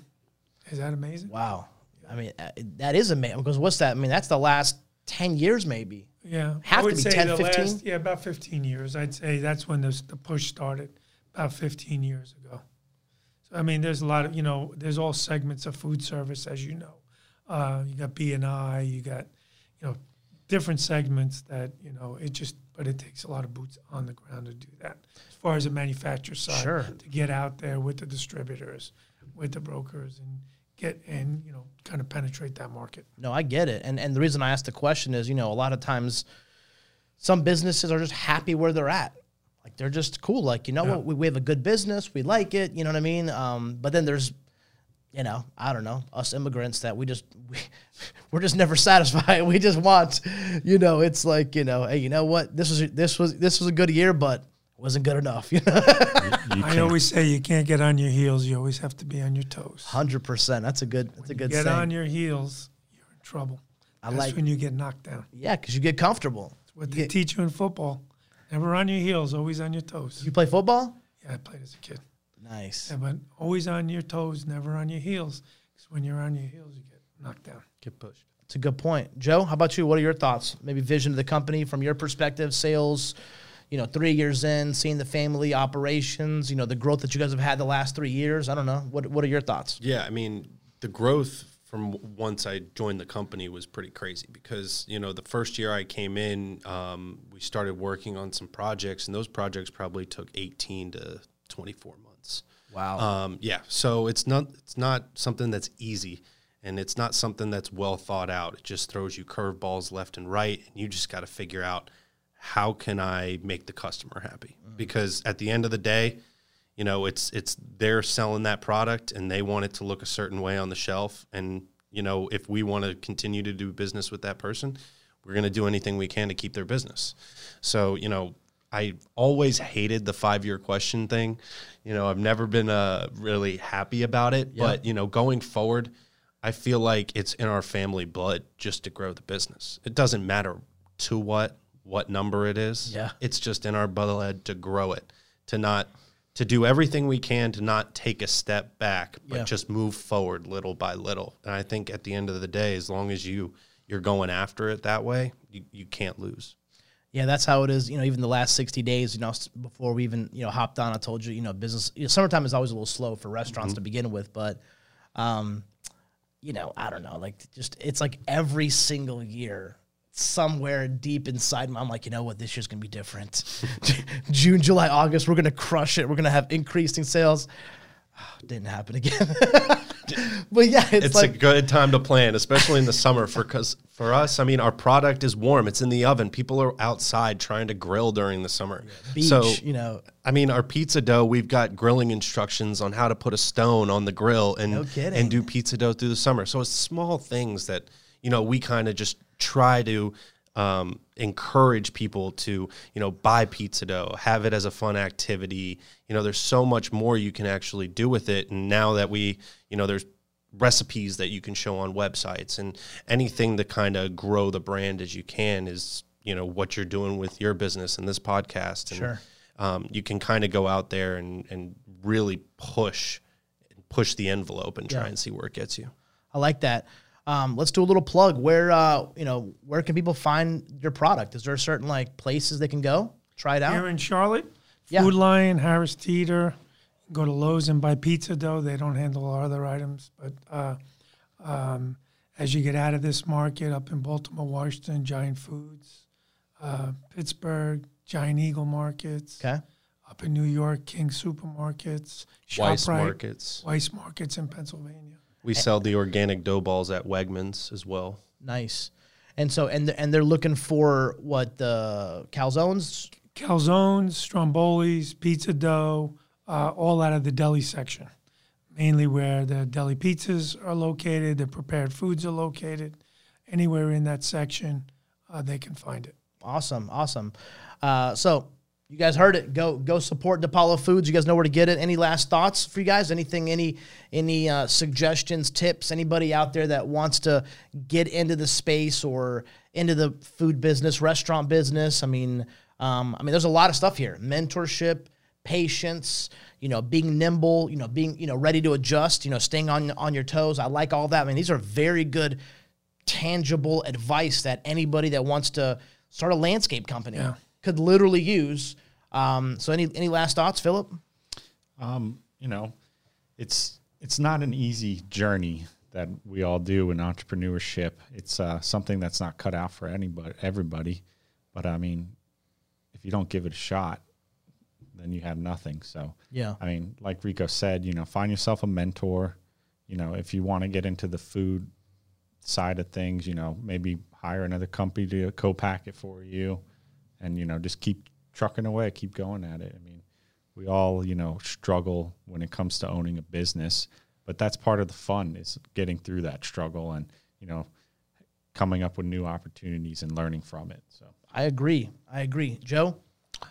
Is that amazing? Wow. I mean, uh, that is amazing. Because what's that? I mean, that's the last 10 years, maybe. Yeah, Have I to be say 10, the 15? last yeah about fifteen years. I'd say that's when this, the push started, about fifteen years ago. So I mean, there's a lot of you know, there's all segments of food service, as you know. Uh, you got B and I, you got you know, different segments that you know. It just but it takes a lot of boots on the ground to do that. As far as the manufacturer side, Sure. to get out there with the distributors, with the brokers, and get and you know, kind of penetrate that market. No, I get it. And and the reason I asked the question is, you know, a lot of times some businesses are just happy where they're at. Like they're just cool. Like, you know Yeah. what, we, we have a good business, we like it, you know what I mean? Um, but then there's you know, I don't know, us immigrants that we just we, we're just never satisfied. We just want, you know, it's like, you know, hey, you know what? This was this was this was a good year, but it wasn't good enough, you know. You I can- always say you can't get on your heels. You always have to be on your toes. Hundred percent. That's a good. That's a good get saying. on your heels, you're in trouble. I That's like. when you get knocked down. Yeah, because you get comfortable. What You they get- teach you in football. Never on your heels, always on your toes. You play football? Yeah, I played as a kid. Nice. Yeah, but always on your toes, never on your heels. Because when you're on your heels, you get knocked down. Get pushed. It's a good point. Joe, how about you? What are your thoughts? Maybe vision of the company from your perspective, sales. You know, three years in, seeing the family operations. You know, the growth that you guys have had the last three years. I don't know. What What are your thoughts? Yeah, I mean, the growth from once I joined the company was pretty crazy because, you know, the first year I came in, um, we started working on some projects, and those projects probably took 18 to 24 months. Wow. Um, yeah, so it's not it's not something that's easy, and it's not something that's well thought out. It just throws you curveballs left and right, and you just got to figure out how can I make the customer happy? Because at the end of the day, you know, it's it's they're selling that product, and they want it to look a certain way on the shelf, and you know, if we want to continue to do business with that person, we're going to do anything we can to keep their business. So, you know, I always hated the five year question thing. You know, I've never been uh, really happy about it. But, you know, going forward, I feel like it's in our family blood just to grow the business. It doesn't matter to what what number it is. Yeah. It's just in our blood to grow it, to not to do everything we can to not take a step back, but Yeah. just move forward little by little. And I think at the end of the day, as long as you you're going after it that way, you, you can't lose. Yeah, that's how it is. You know, even the last sixty days. You know, before we even you know hopped on, I told you, you know, business. You know, summertime is always a little slow for restaurants to begin with, but, um, you know, I don't know, like just it's like every single year. Somewhere deep inside, me, I'm like, you know what? This year's gonna be different. June, July, August, we're gonna crush it. We're gonna have increasing sales. Didn't happen again. but yeah, it's, It's like a good time to plan, especially in the summer. For because for us, I mean, our product is warm. It's in the oven. People are outside trying to grill during the summer. beach. so you know, I mean, our pizza dough, we've got grilling instructions on how to put a stone on the grill and No and do pizza dough through the summer. So it's small things that you know we kind of just try to um, encourage people to you know buy pizza dough, have it as a fun activity. You know, there's so much more you can actually do with it. And now that we, you know, there's recipes that you can show on websites and anything to kind of grow the brand as you can is you know what you're doing with your business and this podcast and Sure. um, you can kind of go out there and, and really push push the envelope and try Yeah. and see where it gets you I like that. Um, let's do a little plug. Where uh, you know, where can people find your product? Is there certain like places they can go try it out? Here in Charlotte, Yeah. Food Lion, Harris Teeter. Go to Lowe's and buy pizza dough. They don't handle our other items. But uh, um, as you get out of this market, up in Baltimore, Washington, Giant Foods, uh, Pittsburgh, Giant Eagle Markets. Okay. Up in New York, King Supermarkets, Weis markets Weis Markets in Pennsylvania. We sell the organic dough balls at wegmans as well Nice. And so and and they're looking for what the calzones. calzones, strombolis, pizza dough, uh, all out of the deli section, mainly where the deli pizzas are located, the prepared foods are located. Anywhere in that section, uh, they can find it. Awesome, awesome. Uh, so you guys heard it. Go go support DePaulo Foods. You guys know where to get it. Any last thoughts for you guys? Anything? Any any uh, suggestions, tips? Anybody out there that wants to get into the space or into the food business, restaurant business? I mean, um, I mean, there's a lot of stuff here. Mentorship, patience. You know, being nimble. You know, being you know ready to adjust. You know, staying on on your toes. I like all that. I mean, these are very good tangible advice that anybody that wants to start a landscape company could literally use. Um, so, any any last thoughts, Philip? Um, you know, it's it's not an easy journey that we all do in entrepreneurship. It's uh, something that's not cut out for anybody, everybody. But I mean, if you don't give it a shot, then you have nothing. So Yeah. I mean, like Rico said, you know, find yourself a mentor. You know, if you want to get into the food side of things, you know, maybe hire another company to co-pack it for you, and you know, just keep trucking away, keep going at it. I mean, we all, you know, struggle when it comes to owning a business, but that's part of the fun is getting through that struggle and you know, coming up with new opportunities and learning from it. So. I agree. I agree. Joe,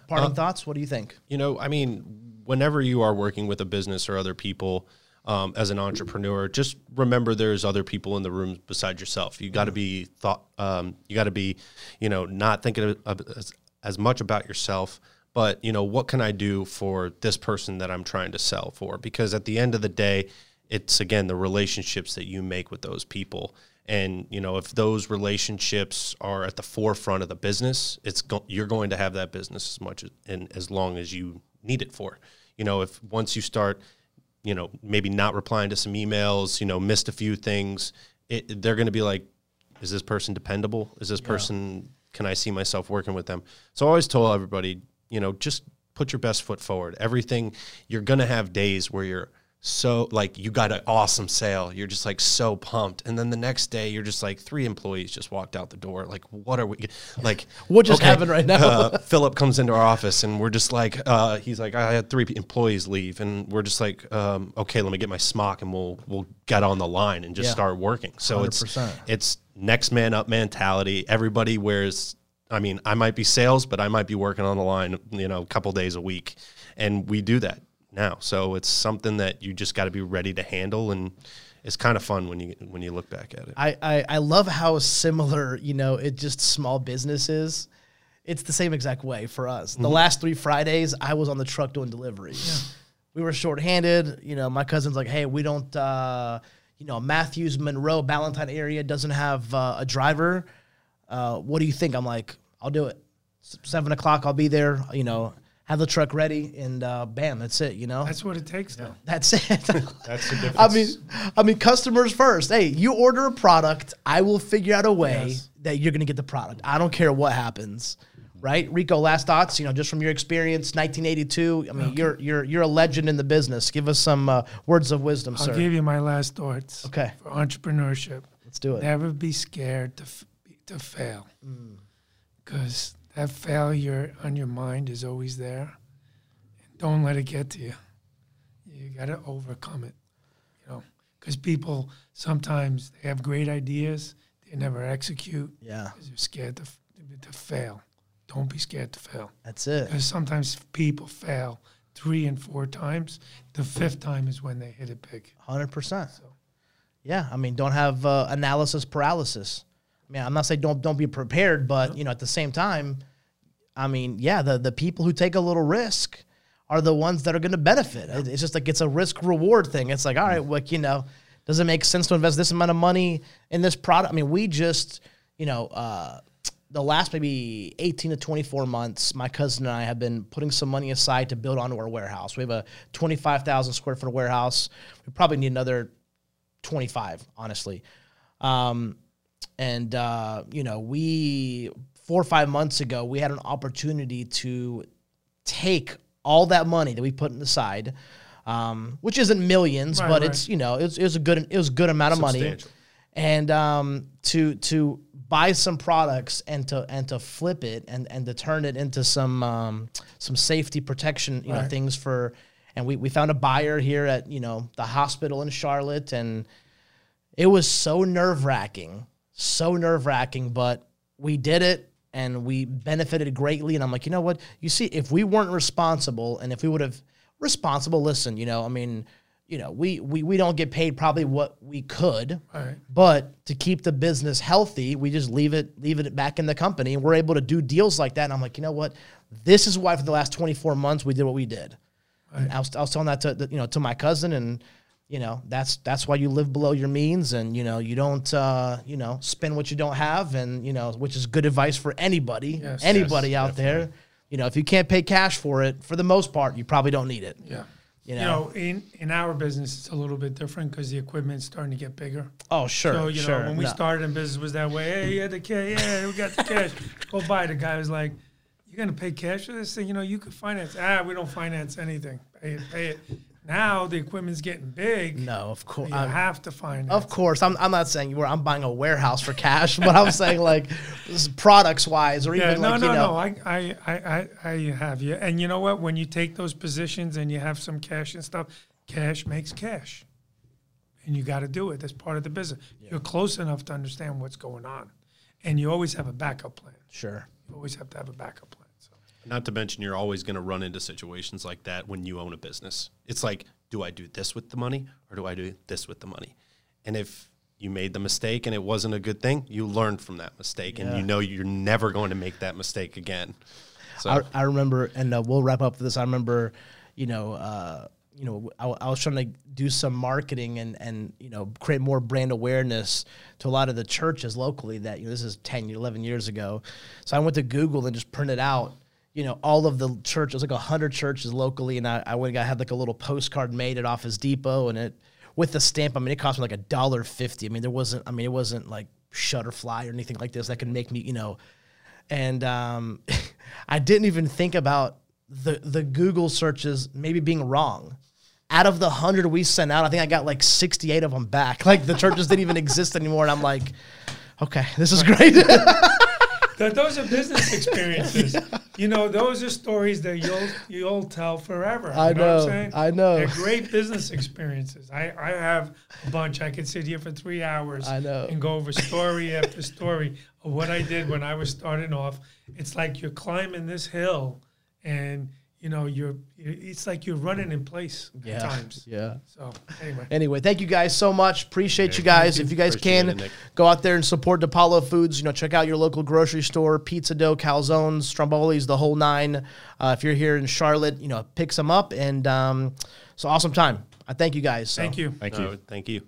parting uh, thoughts? What do you think? you know i mean whenever you are working with a business or other people um, as an entrepreneur just remember there's other people in the room besides yourself. You got to be thought um, you got to be you know not thinking of, as, as much about yourself but you know what can i do for this person that i'm trying to sell for? Because at the end of the day it's again the relationships that you make with those people. And you know if those relationships are at the forefront of the business it's go- you're going to have that business as much as, and as long as you need it for. You know if once you start you know maybe not replying to some emails you know missed a few things. It, they're going to be like is this person dependable? Is this person can i see myself working with them? So i always tell everybody you know just put your best foot forward. Everything you're going to have days where you're so like you got an awesome sale. You're just like so pumped. And then the next day you're just like three employees just walked out the door. Like what are we like What just happened right now? uh, philip comes into our office and we're just like uh, he's like i had three employees leave. And we're just like um, okay let me get my smock and we'll we'll get on the line and just Yeah. start working. So it's 100%. it's next man up mentality. Everybody wears i mean i might be sales but i might be working on the line you know a couple days a week. And we do that now so it's something that you just got to be ready to handle and it's kind of fun when you when you look back at it. I, I, I love how similar, you know, it just small business is. It's the same exact way for us. The last three Fridays, I was on the truck doing deliveries. We were shorthanded. You know, my cousin's like, hey, we don't, uh, you know, Matthews, Monroe, Ballantyne area doesn't have uh, a driver. Uh, what do you think? I'm like, I'll do it. S- Seven o'clock, I'll be there. You know, have the truck ready, and uh, bam, that's it. You know, That's what it takes, though. that's it. That's the difference. I mean, I mean, customers first. Hey, you order a product, I will figure out a way Yes. that you're going to get the product. I don't care what happens, right? Rico, last thoughts. You know, just from your experience, 1982. I mean, you're you're you're a legend in the business. Give us some uh, words of wisdom, I'll sir. give you my last thoughts. Okay. For entrepreneurship, Let's do it. never be scared to f- to fail, because that failure on your mind is always there. Don't let it get to you. You got to overcome it. You know, because people sometimes they have great ideas, they never execute Yeah, because they're scared to to fail. Don't be scared to fail. that's it. Because sometimes people fail three and four times. The fifth time is when they hit it big. Hundred percent. So Yeah, I mean, don't have uh, analysis paralysis. I mean, I'm not saying don't don't be prepared, but you know, at the same time, I mean, yeah, the the people who take a little risk are the ones that are going to benefit. It- It's just like it's a risk reward thing. It's like, all right, like you know, does it make sense to invest this amount of money in this product? I mean, we just, you know, uh, the last maybe 18 to 24 months, my cousin and I have been putting some money aside to build onto our warehouse. We have a 25,000 square foot warehouse. We probably need another 25, honestly. Um, and, uh, you know, we, four or five months ago, we had an opportunity to take all that money that we put in aside, um, which isn't millions, Right, but right. it's, you know, it was, it was a good, it was a good amount of money. And, um, to, to buy some products and to, and to flip it and, and to turn it into some, um, some safety protection, you know, things for, and we, we found a buyer here at, you know, the hospital in Charlotte and, it was so nerve wracking, so nerve wracking, but we did it and we benefited greatly. And I'm like, you know what? You see, if we weren't responsible and if we would have responsible, listen, you know, I mean, you know, we, we, we don't get paid probably what we could, Right. but to keep the business healthy, we just leave it, leave it back in the company and we're able to do deals like that. And I'm like, you know what? This is why for the last 24 months we did what we did. And I was, I was telling that to you know to my cousin, and you know that's that's why you live below your means, and you know you don't uh, you know spend what you don't have, and you know which is good advice for anybody, Yes. anybody Yes, out there. You know if you can't pay cash for it, for the most part, you probably don't need it. yeah. You You know. know, in, in our business, it's a little bit different because the equipment's starting to get bigger. oh sure, So, you sure. know, when we No. started in business, was that way. Hey, you had the cash. Yeah, we got the cash. Go buy. The guy was like, "You're gonna pay cash for this thing? You know, you could finance. Ah, we don't finance anything. Pay it, pay it." Now the equipment's getting big. no, of course. You I'm- have to finance. Of course, I'm, I'm not saying where I'm buying a warehouse for cash, but I'm saying like products wise, or Yeah, even no, like no, you know, no. I, I, I, I, I have you. And you know what? When you take those positions and you have some cash and stuff, cash makes cash, and you got to do it. That's part of the business. You're close enough to understand what's going on, and you always have a backup plan. sure. You always have to have a backup plan. Not to mention, you're always going to run into situations like that when you own a business. It's like, do I do this with the money or do I do this with the money? And if you made the mistake and it wasn't a good thing, you learned from that mistake and you know you're never going to make that mistake again. So, I, I remember, and uh, we'll wrap up this. I remember, you know, uh, you know, I, I was trying to do some marketing and and you know create more brand awareness to a lot of the churches locally. That you know, this is 10, 11 years ago. So I went to Google and just printed out. You know, all of the churches, like hundred churches locally, and I, I went and got had like a little postcard made at Office Depot, and it with the stamp. I mean, it cost me like a dollar fifty. I mean, there wasn't. I mean, it wasn't like Shutterfly or anything like this that could make me, you know, and um, I didn't even think about the the Google searches maybe being wrong. Out of the hundred we sent out, I think I got like sixty eight of them back. Like the churches didn't even exist anymore, and I'm like, okay, this is great. Th- those are business experiences. You know, those are stories that you'll you'll tell forever. I you know, know, What I'm saying? I know. They're great business experiences. I, I have a bunch. I could sit here for three hours. I know. And go over story after story of what I did when I was starting off. It's like you're climbing this hill, and you know, you're it's like you're running in place Yeah. at times. Yeah. So anyway, Anyway, thank you guys so much. Appreciate you guys. If you guys Appreciate can it, go out there and support DePaulo Foods, you know, check out your local grocery store, pizza dough, calzones, strombolis, the whole nine. Uh, if you're here in Charlotte, you know, pick some up and um, it's an awesome time. I thank you guys. So. thank you. Thank you. No, thank you.